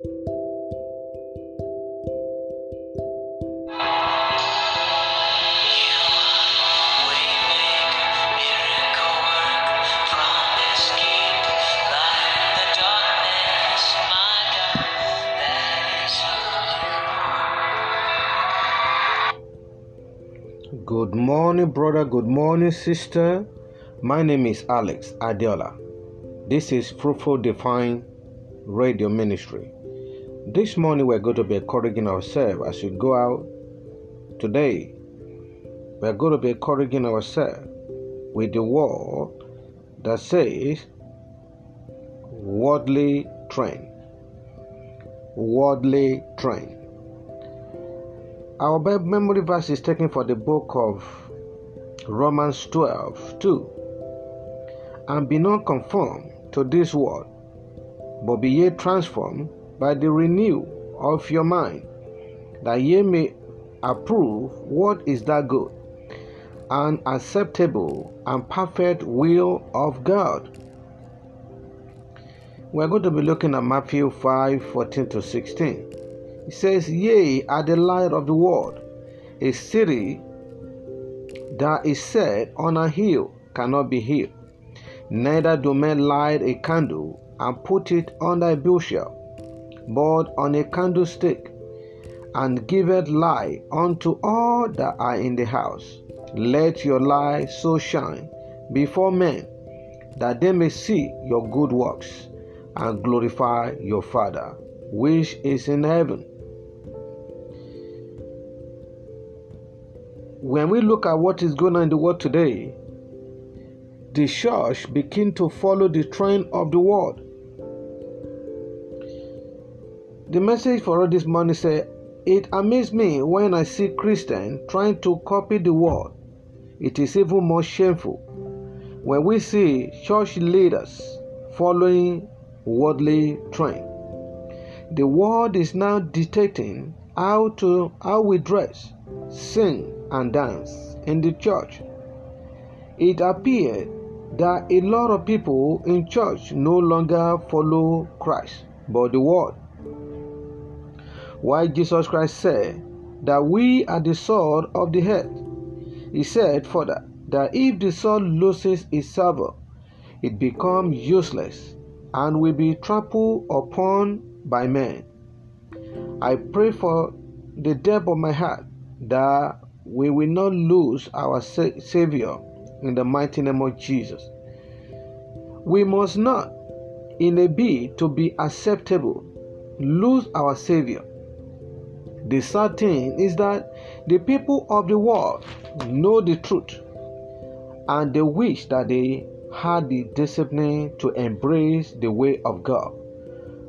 Good morning, brother. Good morning, sister. My name is Alex Adiola. This is Fruitful Divine Radio Ministry. This morning, we're going to be encouraging ourselves as we go out today. We're going to be encouraging ourselves with the word that says worldly trend. Worldly trend. Our memory verse is taken from the book of Romans 12 2. And be not conformed to this world, but be ye transformed by the renew of your mind, that ye may approve what is that good and acceptable and perfect will of God. We're going to be looking at Matthew 5 14 to 16. It says, Ye are the light of the world. A city that is set on a hill cannot be hid. Neither do men light a candle and put it under a bushel, but on a candlestick, and give it light unto all that are in the house. Let your light so shine before men that they may see your good works and glorify your Father which is in heaven. when we look at what is going on in the world today, the church begin to follow the trend of the world. The message for all this morning says, It amazes me when I see Christians trying to copy the world. It is even more shameful when we see church leaders following worldly trend. The world is now dictating how to how we dress, sing, and dance in the church. It appeared that a lot of people in church no longer follow Christ but the world. Why Jesus Christ said that we are the sword of the head. He said further that if the sword loses its savor, it becomes useless and will be trampled upon by men. I pray for the depth of my heart that we will not lose our Savior in the mighty name of Jesus. We must not, in a bid to be acceptable, lose our Savior. The sad thing is that the people of the world know the truth and they wish that they had the discipline to embrace the way of God.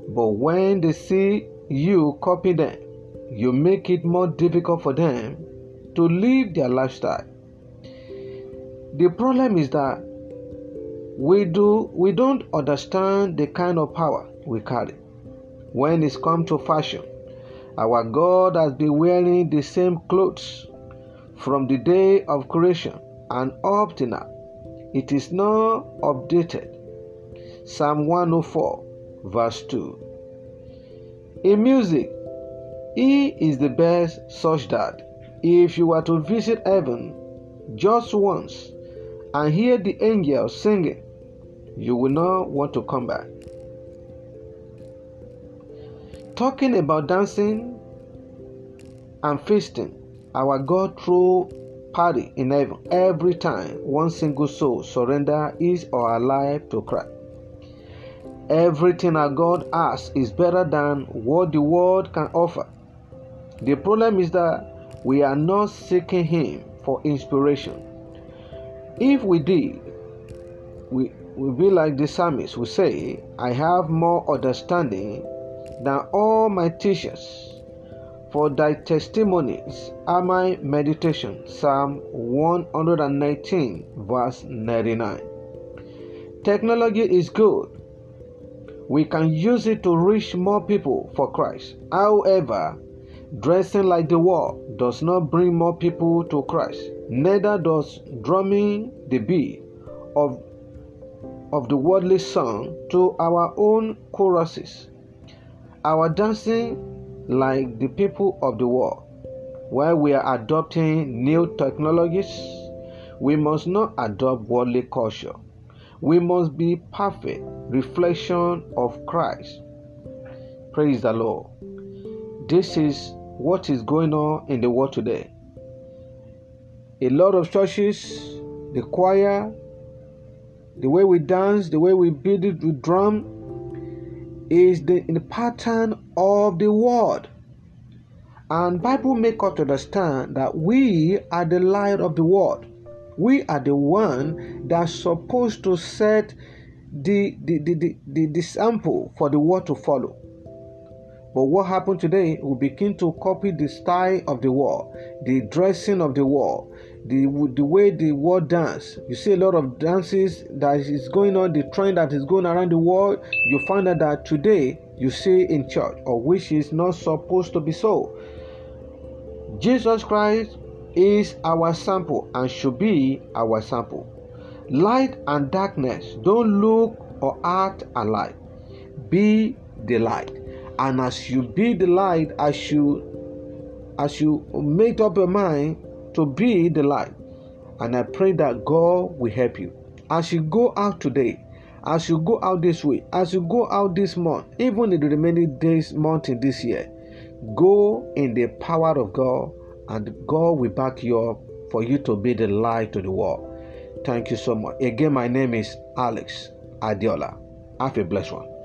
But when they see you copy them, you make it more difficult for them to live their lifestyle. The problem is that we do we don't understand the kind of power we carry. When it's come to fashion, our God has been wearing the same clothes from the day of creation and up to now. It is not updated. Psalm 104, verse 2. In music, He is the best such that if you were to visit heaven just once and hear the angels singing, you will not want to come back. Talking about dancing and feasting, our God threw party in heaven every time one single soul surrender his or her life to Christ. Everything our God asks is better than what the world can offer. The problem is that we are not seeking Him for inspiration. If we did, we will be like the psalmist who say, I have more understanding than all my teachers. For thy testimonies are my meditation. Psalm 119, verse 99. Technology is good. We can use it to reach more people for Christ. However, Dressing like the world does not bring more people to Christ, neither does drumming the beat of, of the worldly song to our own choruses. Our dancing like the people of the world, while we are adopting new technologies, we must not adopt worldly culture. We must be perfect reflection of Christ. Praise the Lord. This is what is going on in the world today. A lot of churches, the choir, the way we dance, the way we beat it with drum, is the, the pattern of the world. And Bible make us understand that we are the light of the world. We are the one that's supposed to set the, the, the, the, the, the sample for the world to follow. But what happened today? We begin to copy the style of the world, the dressing of the world, the the way the world dance. You see a lot of dances that is going on, the trend that is going around the world. You find out that today you see in church, or which is not supposed to be so. Jesus Christ is our sample and should be our sample. Light and darkness don't look or act alike. Be the light and as you be the light as you as you make up your mind to be the light. And i pray that god will help you. As you go out today as you go out this week as you go out this month even in the remaining days month in this year go in the power of god and god will back you up for you to be the light to the world. Thank you so much. Again my name is alex adiola. Have a blessed one